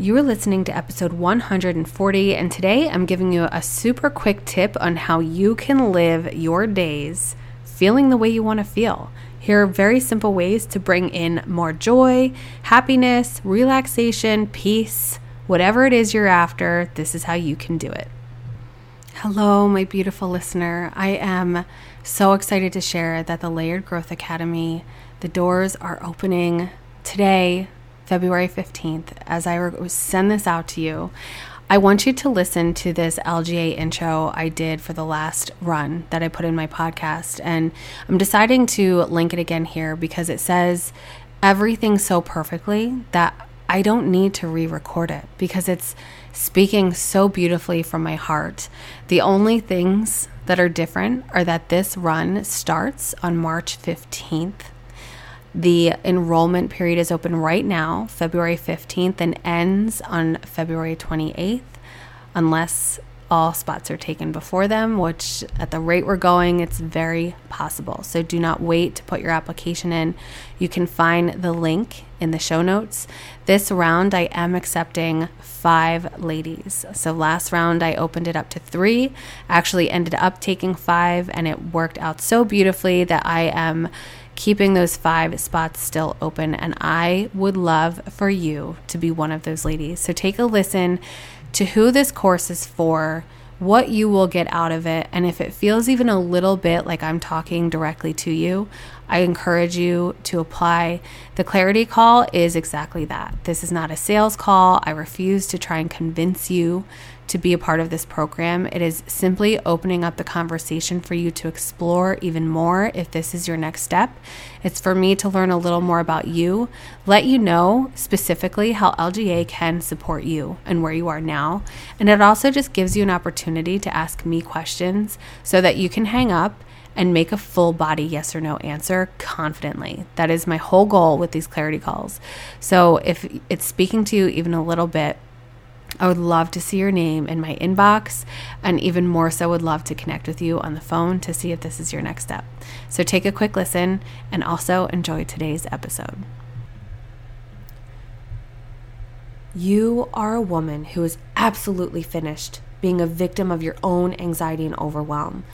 You are listening to episode 140, and today I'm giving you a super quick tip on how you can live your days feeling the way you want to feel. Here are very simple ways to bring in more joy, happiness, relaxation, peace, whatever it is you're after. This is how you can do it. Hello, my beautiful listener. I am so excited to share that the Layered Growth Academy, the doors are opening today, February 15th, as I send this out to you, I want you to listen to this LGA intro I did for the last run that I put in my podcast. And I'm deciding to link it again here because it says everything so perfectly that I don't need to re record it because it's speaking so beautifully from my heart. The only things that are different are that this run starts on March 15th the enrollment period is open right now, February 15th, and ends on February 28th, unless all spots are taken before them, which at the rate we're going, it's very possible. So do not wait to put your application in. You can find the link in the show notes. This round, I am accepting five ladies. So last round, I opened it up to three, actually ended up taking five, and it worked out so beautifully that I am keeping those five spots still open. And I would love for you to be one of those ladies. So take a listen to who this course is for, what you will get out of it. And if it feels even a little bit like I'm talking directly to you, I encourage you to apply. The clarity call is exactly that. This is not a sales call. I refuse to try and convince you to be a part of this program. It is simply opening up the conversation for you to explore even more if this is your next step. It's for me to learn a little more about you, let you know specifically how LGA can support you and where you are now. And it also just gives you an opportunity to ask me questions so that you can hang up and make a full body yes or no answer confidently. That is my whole goal with these clarity calls. So if it's speaking to you even a little bit, I would love to see your name in my inbox, and even more so, would love to connect with you on the phone to see if this is your next step. So take a quick listen and also enjoy today's episode. You are a woman who is absolutely finished being a victim of your own anxiety and overwhelm.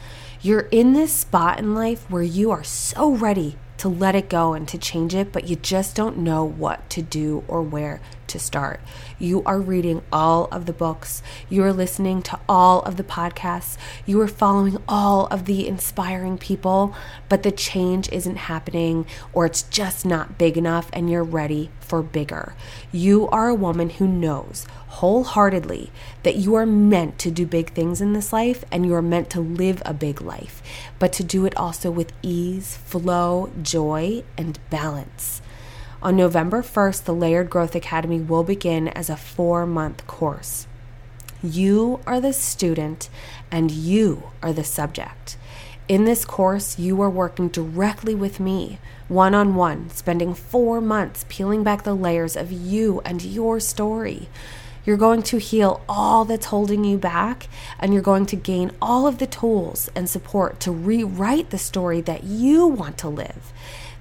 You're in this spot in life where you are so ready to let it go and to change it, but you just don't know what to do or where to start. You are reading all of the books, you are listening to all of the podcasts, you are following all of the inspiring people, but the change isn't happening or it's just not big enough and you're ready for bigger. You are a woman who knows wholeheartedly that you are meant to do big things in this life and you are meant to live a big life, but to do it also with ease, flow, joy, and balance. On November 1st, the Layered Growth Academy will begin as a four month course. You are the student and you are the subject. In this course, you are working directly with me, one on one, spending four months peeling back the layers of you and your story. You're going to heal all that's holding you back, and you're going to gain all of the tools and support to rewrite the story that you want to live.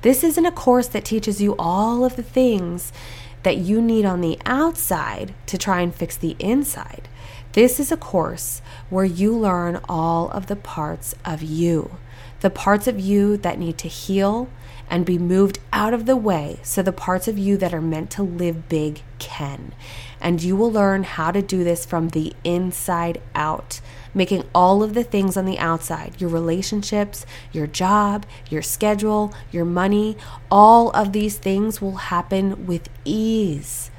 This isn't a course that teaches you all of the things that you need on the outside to try and fix the inside. This is a course where you learn all of the parts of you, the parts of you that need to heal and be moved out of the way so the parts of you that are meant to live big can. And you will learn how to do this from the inside out, making all of the things on the outside your relationships, your job, your schedule, your money all of these things will happen with ease.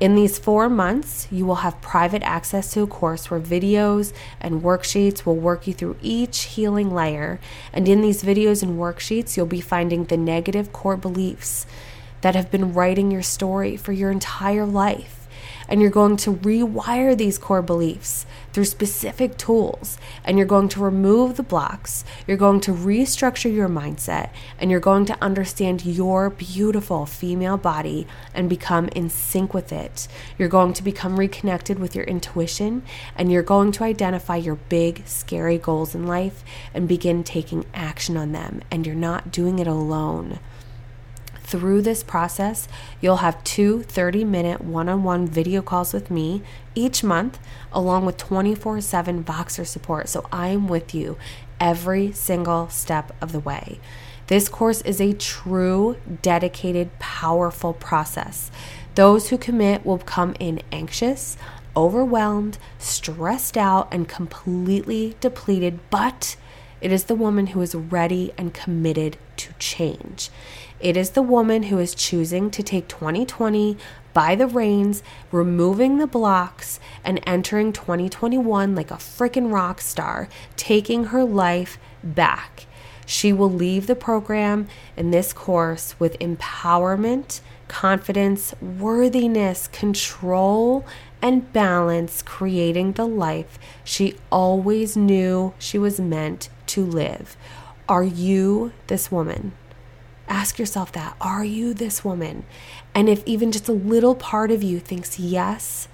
In these four months, you will have private access to a course where videos and worksheets will work you through each healing layer. And in these videos and worksheets, you'll be finding the negative core beliefs that have been writing your story for your entire life and you're going to rewire these core beliefs through specific tools and you're going to remove the blocks. You're going to restructure your mindset and you're going to understand your beautiful female body and become in sync with it. You're going to become reconnected with your intuition and you're going to identify your big, scary goals in life and begin taking action on them. And you're not doing it alone. Through this process, you'll have two 30 minute one on one video calls with me each month, along with 24 7 Voxer support. So I'm with you every single step of the way. This course is a true, dedicated, powerful process. Those who commit will come in anxious, overwhelmed, stressed out, and completely depleted, but it is the woman who is ready and committed to change. It is the woman who is choosing to take 2020 by the reins, removing the blocks, and entering 2021 like a freaking rock star, taking her life back. She will leave the program in this course with empowerment, confidence, worthiness, control, and balance, creating the life she always knew she was meant to live. Are you this woman? Ask yourself that. Are you this woman? And if even just a little part of you thinks yes,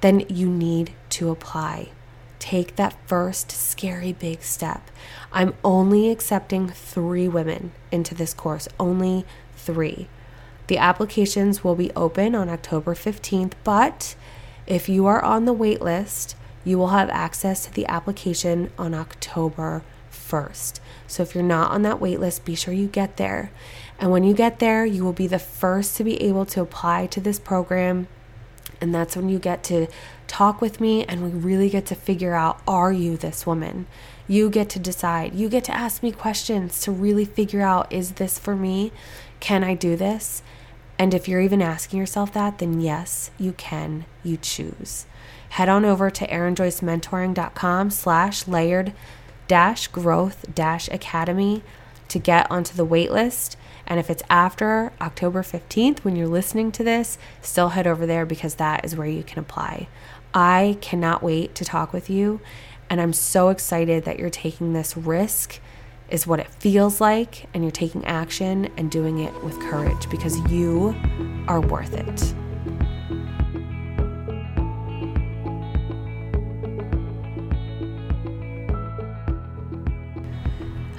then you need to apply. Take that first scary big step. I'm only accepting three women into this course, only three. The applications will be open on October 15th, but if you are on the wait list, you will have access to the application on October 1st. So if you're not on that wait list, be sure you get there. And when you get there, you will be the first to be able to apply to this program. And that's when you get to talk with me and we really get to figure out are you this woman? You get to decide. You get to ask me questions to really figure out is this for me? Can I do this? And if you're even asking yourself that, then yes, you can. You choose. Head on over to erinjoycementoring.com slash layered growth dash academy to get onto the waitlist. And if it's after October 15th when you're listening to this, still head over there because that is where you can apply. I cannot wait to talk with you. And I'm so excited that you're taking this risk, is what it feels like, and you're taking action and doing it with courage because you are worth it.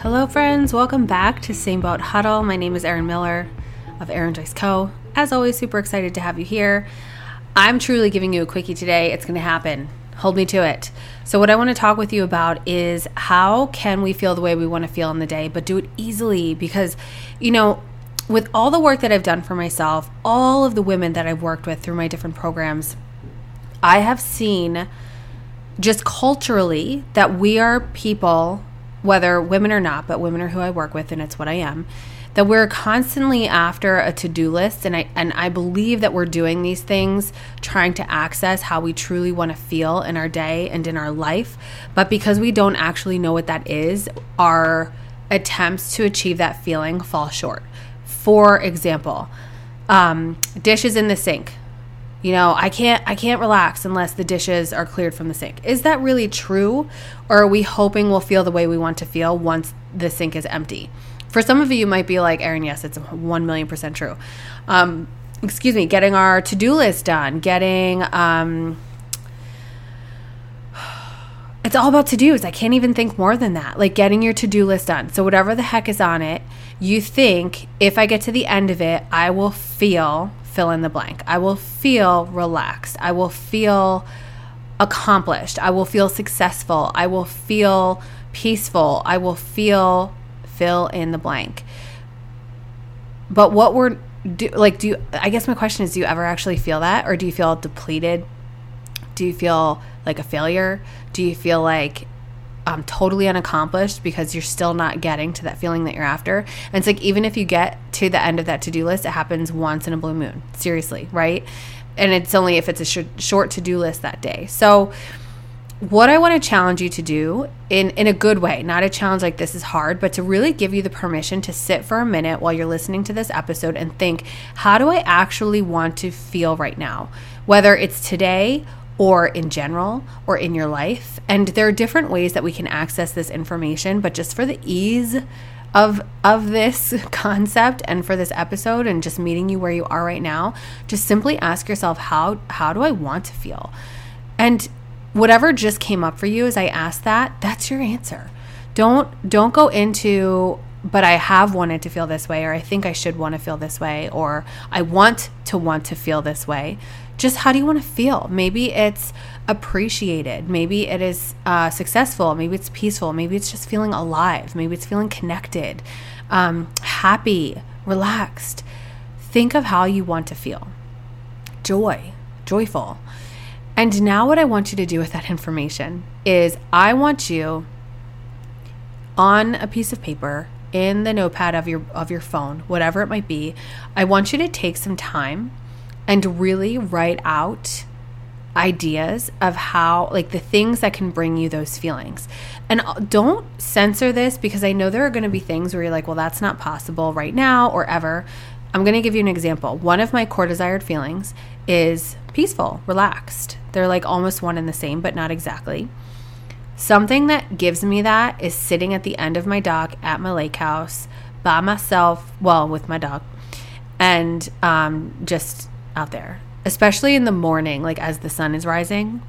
Hello, friends. Welcome back to Same Boat Huddle. My name is Erin Miller of Erin Joyce Co. As always, super excited to have you here. I'm truly giving you a quickie today. It's going to happen. Hold me to it. So, what I want to talk with you about is how can we feel the way we want to feel in the day, but do it easily? Because, you know, with all the work that I've done for myself, all of the women that I've worked with through my different programs, I have seen just culturally that we are people whether women or not, but women are who I work with, and it's what I am. That we're constantly after a to-do list, and I and I believe that we're doing these things trying to access how we truly want to feel in our day and in our life. But because we don't actually know what that is, our attempts to achieve that feeling fall short. For example, um, dishes in the sink you know i can't i can't relax unless the dishes are cleared from the sink. Is that really true? Or are we hoping we'll feel the way we want to feel once the sink is empty? For some of you you might be like erin yes it's 1 million percent true. Um, excuse me getting our to-do list done getting um, it's all about to-dos. I can't even think more than that. Like getting your to-do list done. So whatever the heck is on it you think if i get to the end of it i will feel fill in the blank. I will feel relaxed. I will feel accomplished. I will feel successful. I will feel peaceful. I will feel fill in the blank. But what we're do like do you I guess my question is do you ever actually feel that or do you feel depleted? Do you feel like a failure? Do you feel like um, totally unaccomplished because you're still not getting to that feeling that you're after. And it's like, even if you get to the end of that to do list, it happens once in a blue moon. Seriously, right? And it's only if it's a sh- short to do list that day. So, what I want to challenge you to do in, in a good way, not a challenge like this is hard, but to really give you the permission to sit for a minute while you're listening to this episode and think, how do I actually want to feel right now? Whether it's today or in general or in your life. And there are different ways that we can access this information, but just for the ease of of this concept and for this episode and just meeting you where you are right now, just simply ask yourself how how do I want to feel? And whatever just came up for you as I asked that, that's your answer. Don't don't go into but I have wanted to feel this way, or I think I should want to feel this way, or I want to want to feel this way. Just how do you want to feel? Maybe it's appreciated. Maybe it is uh, successful. Maybe it's peaceful. Maybe it's just feeling alive. Maybe it's feeling connected, um, happy, relaxed. Think of how you want to feel joy, joyful. And now, what I want you to do with that information is I want you on a piece of paper in the notepad of your of your phone, whatever it might be, I want you to take some time and really write out ideas of how like the things that can bring you those feelings. And uh, don't censor this because I know there are going to be things where you're like, well that's not possible right now or ever. I'm going to give you an example. One of my core desired feelings is peaceful, relaxed. They're like almost one and the same, but not exactly. Something that gives me that is sitting at the end of my dock at my lake house by myself, well, with my dog, and um, just out there, especially in the morning, like as the sun is rising,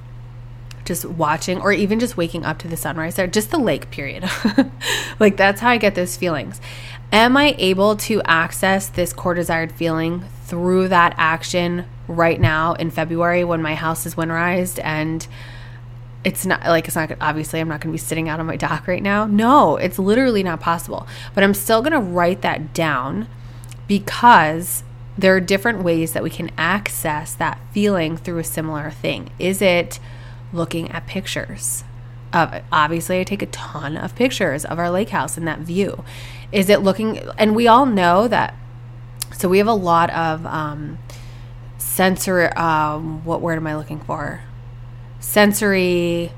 just watching or even just waking up to the sunrise there, just the lake, period. like that's how I get those feelings. Am I able to access this core desired feeling through that action right now in February when my house is winterized and it's not like it's not obviously I'm not going to be sitting out on my dock right now. No, it's literally not possible. But I'm still going to write that down because there are different ways that we can access that feeling through a similar thing. Is it looking at pictures? Of it? Obviously, I take a ton of pictures of our lake house and that view. Is it looking, and we all know that. So we have a lot of um, sensor. Um, what word am I looking for? sensory.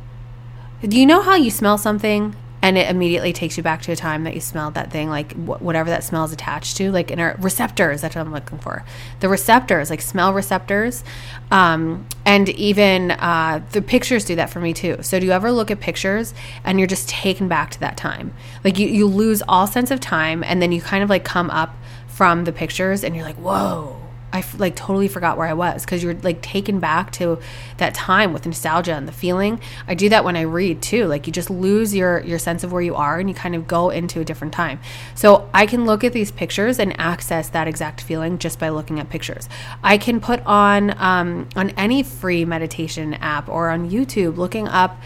Do you know how you smell something and it immediately takes you back to a time that you smelled that thing, like wh- whatever that smell is attached to, like in our receptors. That's what I'm looking for. The receptors, like smell receptors, um, and even uh, the pictures do that for me too. So, do you ever look at pictures and you're just taken back to that time? Like you, you lose all sense of time, and then you kind of like come up from the pictures, and you're like, whoa I like totally forgot where I was because you're like taken back to that time with nostalgia and the feeling. I do that when I read too. Like you just lose your your sense of where you are and you kind of go into a different time. So I can look at these pictures and access that exact feeling just by looking at pictures. I can put on um, on any free meditation app or on YouTube looking up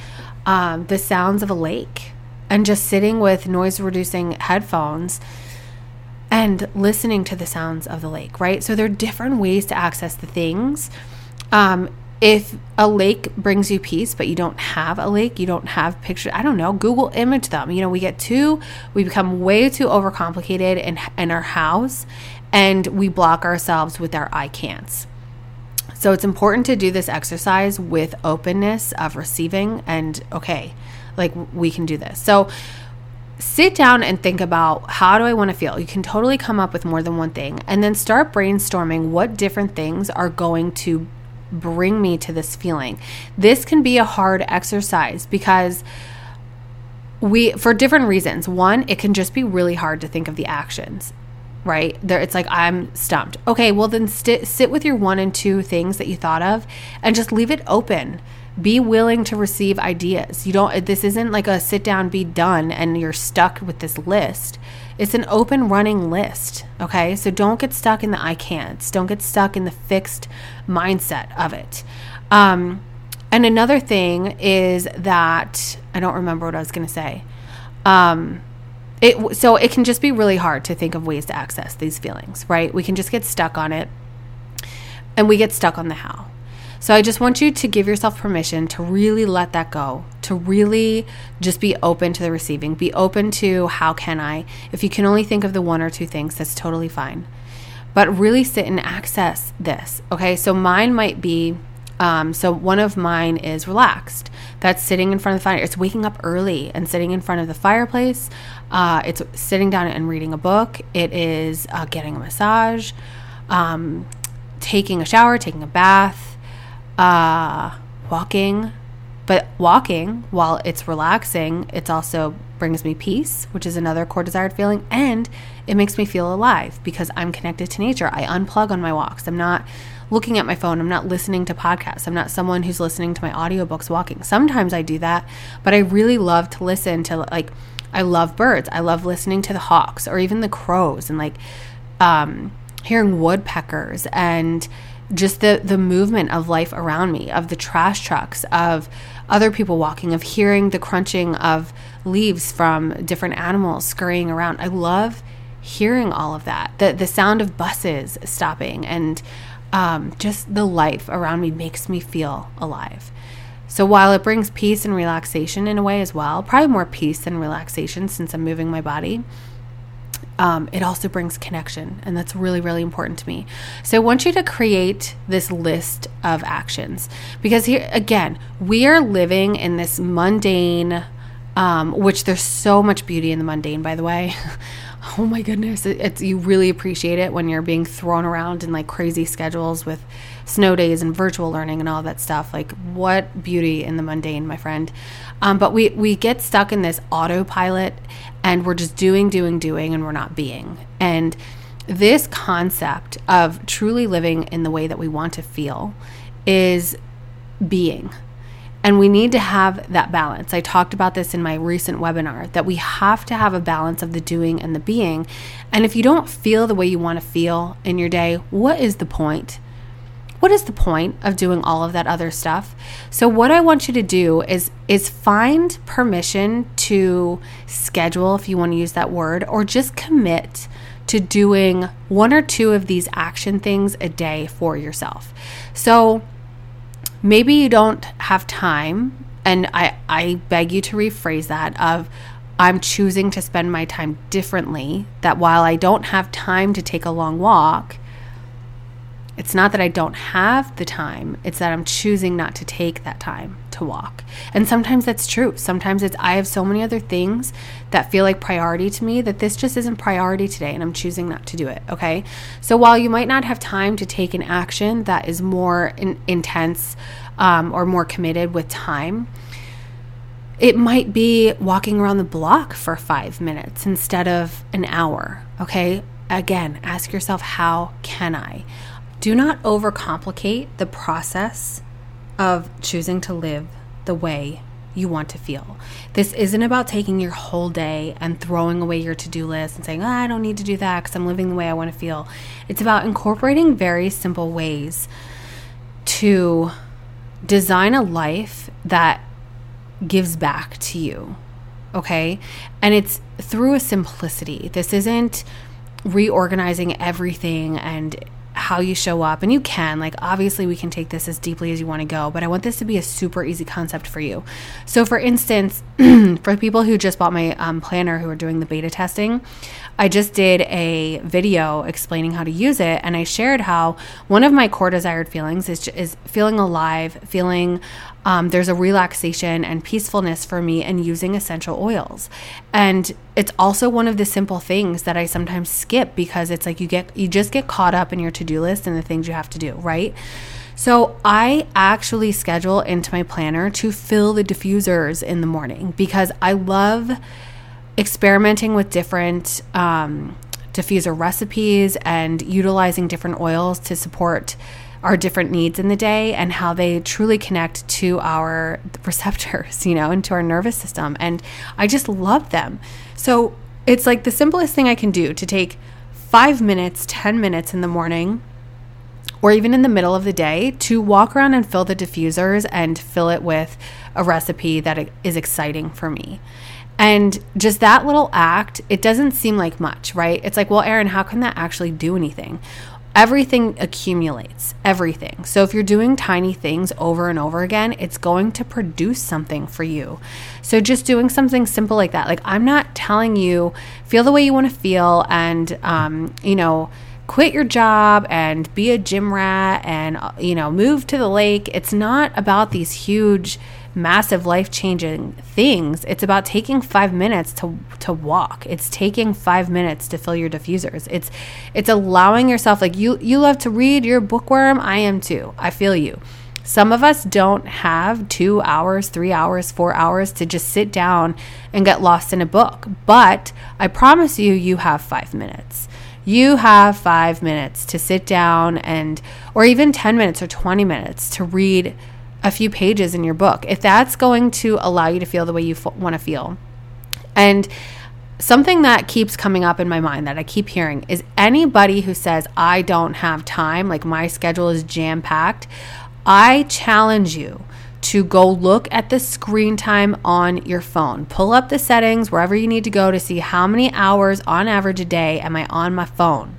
um, the sounds of a lake and just sitting with noise reducing headphones and listening to the sounds of the lake, right? So there are different ways to access the things. Um, if a lake brings you peace, but you don't have a lake, you don't have pictures, I don't know, Google image them. You know, we get too, we become way too overcomplicated in, in our house and we block ourselves with our I can'ts. So it's important to do this exercise with openness of receiving and okay, like we can do this. So sit down and think about how do I want to feel? You can totally come up with more than one thing and then start brainstorming what different things are going to bring me to this feeling. This can be a hard exercise because we for different reasons. One, it can just be really hard to think of the actions. Right? There it's like I'm stumped. Okay, well then st- sit with your one and two things that you thought of and just leave it open be willing to receive ideas. You don't this isn't like a sit down be done and you're stuck with this list. It's an open running list, okay? So don't get stuck in the I can'ts. Don't get stuck in the fixed mindset of it. Um, and another thing is that I don't remember what I was going to say. Um, it so it can just be really hard to think of ways to access these feelings, right? We can just get stuck on it, and we get stuck on the how. So I just want you to give yourself permission to really let that go, to really just be open to the receiving, be open to how can I. If you can only think of the one or two things, that's totally fine. But really sit and access this. Okay, so mine might be um, so one of mine is relaxed. That's sitting in front of the fire. It's waking up early and sitting in front of the fireplace. Uh, it's sitting down and reading a book. It is uh, getting a massage, um, taking a shower, taking a bath, uh, walking. But walking, while it's relaxing, it's also brings me peace, which is another core desired feeling, and it makes me feel alive because I'm connected to nature. I unplug on my walks. I'm not looking at my phone. I'm not listening to podcasts. I'm not someone who's listening to my audiobooks walking. Sometimes I do that, but I really love to listen to like I love birds. I love listening to the hawks or even the crows and like um, hearing woodpeckers and just the the movement of life around me, of the trash trucks, of other people walking, of hearing the crunching of leaves from different animals scurrying around. I love hearing all of that. The the sound of buses stopping and um, just the life around me makes me feel alive. So while it brings peace and relaxation in a way as well, probably more peace than relaxation since I'm moving my body, um, it also brings connection. And that's really, really important to me. So I want you to create this list of actions because here, again, we are living in this mundane, um, which there's so much beauty in the mundane, by the way. oh my goodness, it, it's you really appreciate it when you're being thrown around in like crazy schedules with snow days and virtual learning and all that stuff. Like what beauty in the mundane, my friend. Um, but we we get stuck in this autopilot and we're just doing, doing, doing, and we're not being. And this concept of truly living in the way that we want to feel is being. And we need to have that balance. I talked about this in my recent webinar that we have to have a balance of the doing and the being. And if you don't feel the way you want to feel in your day, what is the point? What is the point of doing all of that other stuff? So what I want you to do is is find permission to schedule if you want to use that word or just commit to doing one or two of these action things a day for yourself. So maybe you don't have time and I, I beg you to rephrase that of i'm choosing to spend my time differently that while i don't have time to take a long walk it's not that i don't have the time it's that i'm choosing not to take that time to walk and sometimes that's true sometimes it's i have so many other things that feel like priority to me that this just isn't priority today and i'm choosing not to do it okay so while you might not have time to take an action that is more in, intense um, or more committed with time. It might be walking around the block for five minutes instead of an hour. Okay. Again, ask yourself, how can I? Do not overcomplicate the process of choosing to live the way you want to feel. This isn't about taking your whole day and throwing away your to do list and saying, oh, I don't need to do that because I'm living the way I want to feel. It's about incorporating very simple ways to design a life that gives back to you. Okay. And it's through a simplicity. This isn't reorganizing everything and how you show up. And you can, like, obviously, we can take this as deeply as you want to go, but I want this to be a super easy concept for you. So, for instance, for people who just bought my um, planner who are doing the beta testing, I just did a video explaining how to use it, and I shared how one of my core desired feelings is, is feeling alive, feeling um, there's a relaxation and peacefulness for me in using essential oils. And it's also one of the simple things that I sometimes skip because it's like you get you just get caught up in your to-do list and the things you have to do, right? So I actually schedule into my planner to fill the diffusers in the morning because I love experimenting with different um, diffuser recipes and utilizing different oils to support our different needs in the day and how they truly connect to our receptors, you know, into our nervous system. And I just love them. So it's like the simplest thing I can do to take five minutes, 10 minutes in the morning, or even in the middle of the day to walk around and fill the diffusers and fill it with a recipe that is exciting for me. And just that little act, it doesn't seem like much, right? It's like, well, Erin, how can that actually do anything? Everything accumulates, everything. So if you're doing tiny things over and over again, it's going to produce something for you. So just doing something simple like that. Like, I'm not telling you, feel the way you want to feel and, um, you know, quit your job and be a gym rat and, you know, move to the lake. It's not about these huge, massive life changing things. It's about taking five minutes to to walk. It's taking five minutes to fill your diffusers. It's it's allowing yourself like you you love to read. You're a bookworm. I am too. I feel you. Some of us don't have two hours, three hours, four hours to just sit down and get lost in a book. But I promise you, you have five minutes. You have five minutes to sit down and, or even 10 minutes or 20 minutes to read a few pages in your book, if that's going to allow you to feel the way you f- want to feel, And something that keeps coming up in my mind that I keep hearing is anybody who says, I don't have time, like my schedule is jam packed, I challenge you to go look at the screen time on your phone. Pull up the settings wherever you need to go to see how many hours on average a day am I on my phone.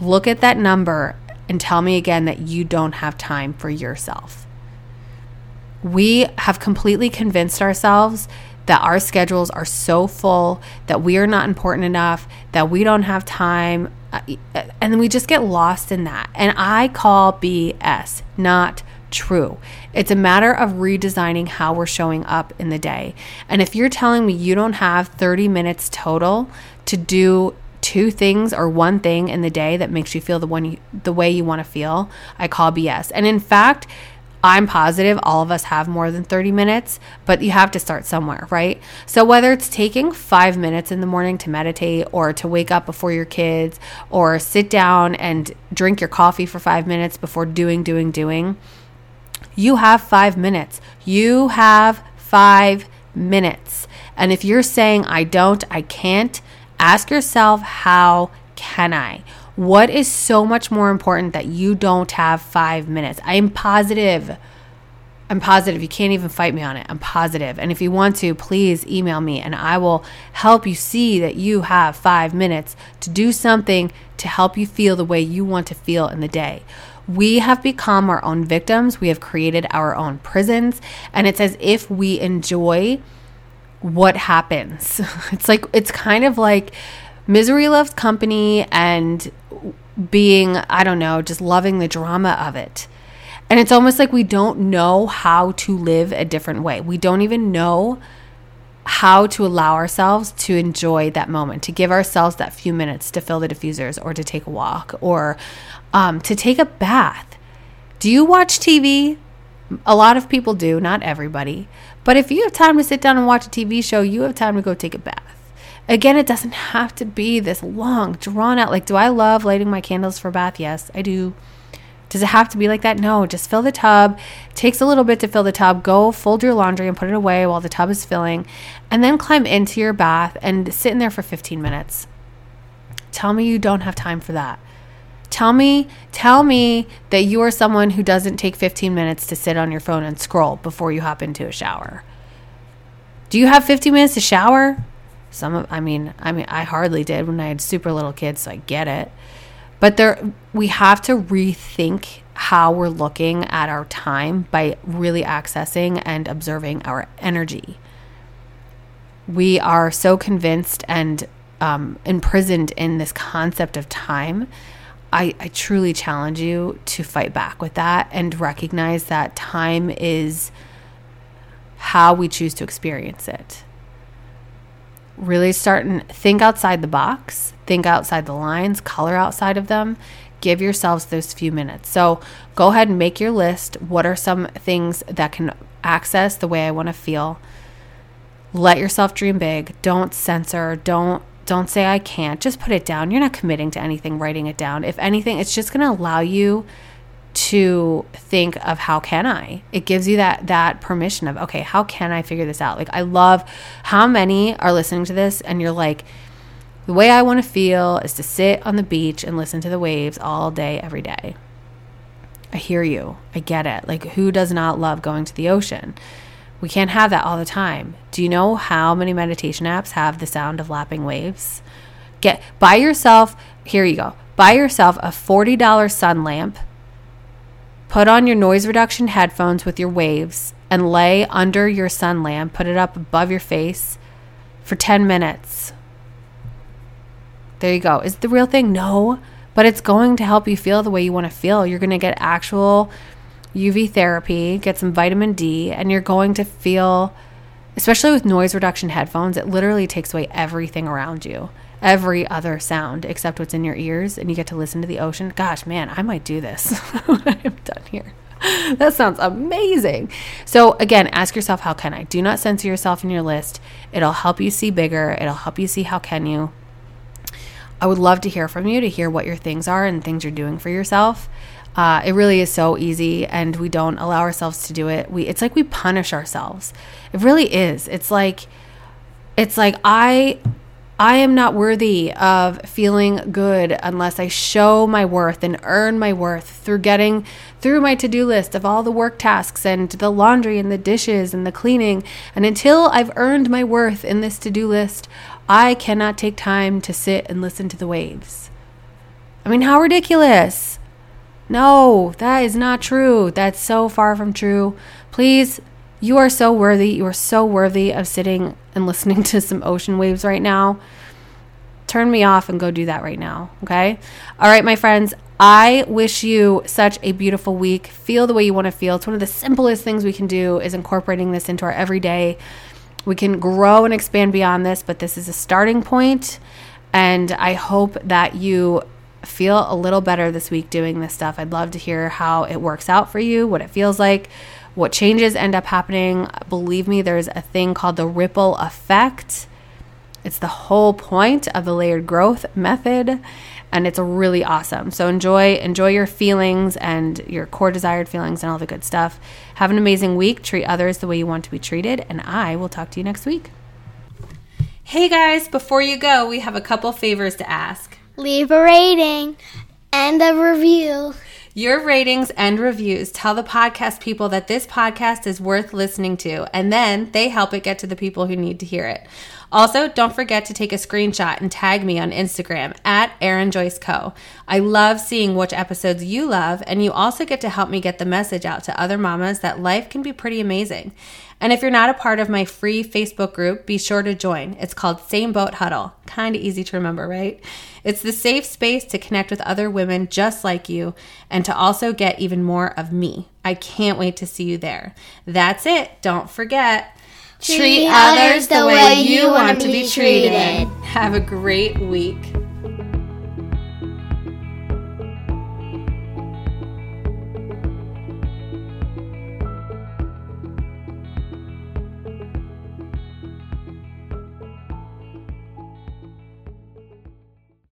Look at that number and tell me again that you don't have time for yourself. We have completely convinced ourselves that our schedules are so full that we are not important enough, that we don't have time. Uh, and we just get lost in that. And I call BS, not true. It's a matter of redesigning how we're showing up in the day. And if you're telling me you don't have 30 minutes total to do two things or one thing in the day that makes you feel the one you, the way you want to feel, I call BS. And in fact, I'm positive all of us have more than 30 minutes, but you have to start somewhere, right? So, whether it's taking five minutes in the morning to meditate or to wake up before your kids or sit down and drink your coffee for five minutes before doing, doing, doing, you have five minutes. You have five minutes. And if you're saying, I don't, I can't, ask yourself, how can I? What is so much more important that you don't have five minutes? I am positive. I'm positive. You can't even fight me on it. I'm positive. And if you want to, please email me and I will help you see that you have five minutes to do something to help you feel the way you want to feel in the day. We have become our own victims. We have created our own prisons. And it's as if we enjoy what happens. It's like, it's kind of like misery loves company and being, I don't know, just loving the drama of it. And it's almost like we don't know how to live a different way. We don't even know how to allow ourselves to enjoy that moment, to give ourselves that few minutes to fill the diffusers or to take a walk or um, to take a bath. Do you watch TV? A lot of people do, not everybody. But if you have time to sit down and watch a TV show, you have time to go take a bath. Again, it doesn't have to be this long, drawn out. Like, do I love lighting my candles for bath? Yes, I do. Does it have to be like that? No, just fill the tub. It takes a little bit to fill the tub. Go fold your laundry and put it away while the tub is filling, and then climb into your bath and sit in there for 15 minutes. Tell me you don't have time for that. Tell me, tell me that you are someone who doesn't take 15 minutes to sit on your phone and scroll before you hop into a shower. Do you have 15 minutes to shower? Some of, I mean, I mean, I hardly did when I had super little kids, so I get it. But there, we have to rethink how we're looking at our time by really accessing and observing our energy. We are so convinced and um, imprisoned in this concept of time. I, I truly challenge you to fight back with that and recognize that time is how we choose to experience it really start and think outside the box, think outside the lines, color outside of them. Give yourselves those few minutes. So go ahead and make your list. What are some things that can access the way I want to feel? Let yourself dream big. Don't censor. Don't don't say I can't. Just put it down. You're not committing to anything writing it down. If anything, it's just going to allow you to think of how can I? It gives you that that permission of okay, how can I figure this out? Like I love how many are listening to this and you're like the way I want to feel is to sit on the beach and listen to the waves all day every day. I hear you. I get it. Like who does not love going to the ocean? We can't have that all the time. Do you know how many meditation apps have the sound of lapping waves? Get buy yourself, here you go. Buy yourself a $40 sun lamp Put on your noise reduction headphones with your waves and lay under your sun lamp. Put it up above your face for 10 minutes. There you go. Is the real thing? No, but it's going to help you feel the way you want to feel. You're going to get actual UV therapy, get some vitamin D, and you're going to feel, especially with noise reduction headphones, it literally takes away everything around you every other sound except what's in your ears and you get to listen to the ocean. Gosh, man, I might do this when I'm done here. That sounds amazing. So, again, ask yourself, how can I? Do not censor yourself in your list. It'll help you see bigger, it'll help you see how can you. I would love to hear from you to hear what your things are and things you're doing for yourself. Uh, it really is so easy, and we don't allow ourselves to do it. We it's like we punish ourselves. It really is. It's like it's like I I am not worthy of feeling good unless I show my worth and earn my worth through getting through my to do list of all the work tasks and the laundry and the dishes and the cleaning. And until I've earned my worth in this to do list, I cannot take time to sit and listen to the waves. I mean, how ridiculous! No, that is not true. That's so far from true. Please, you are so worthy. You are so worthy of sitting and listening to some ocean waves right now. Turn me off and go do that right now. Okay. All right, my friends. I wish you such a beautiful week. Feel the way you want to feel. It's one of the simplest things we can do is incorporating this into our everyday. We can grow and expand beyond this, but this is a starting point. And I hope that you feel a little better this week doing this stuff. I'd love to hear how it works out for you, what it feels like, what changes end up happening. Believe me, there's a thing called the ripple effect. It's the whole point of the layered growth method and it's really awesome. So enjoy enjoy your feelings and your core desired feelings and all the good stuff. Have an amazing week. Treat others the way you want to be treated and I will talk to you next week. Hey guys, before you go, we have a couple favors to ask leave a rating and a review. Your ratings and reviews tell the podcast people that this podcast is worth listening to, and then they help it get to the people who need to hear it. Also, don't forget to take a screenshot and tag me on Instagram at Erin Joyce Co. I love seeing which episodes you love, and you also get to help me get the message out to other mamas that life can be pretty amazing. And if you're not a part of my free Facebook group, be sure to join. It's called Same Boat Huddle. Kind of easy to remember, right? It's the safe space to connect with other women just like you and to also get even more of me. I can't wait to see you there. That's it. Don't forget. Treat, others the way you want to be treated. Have a great week.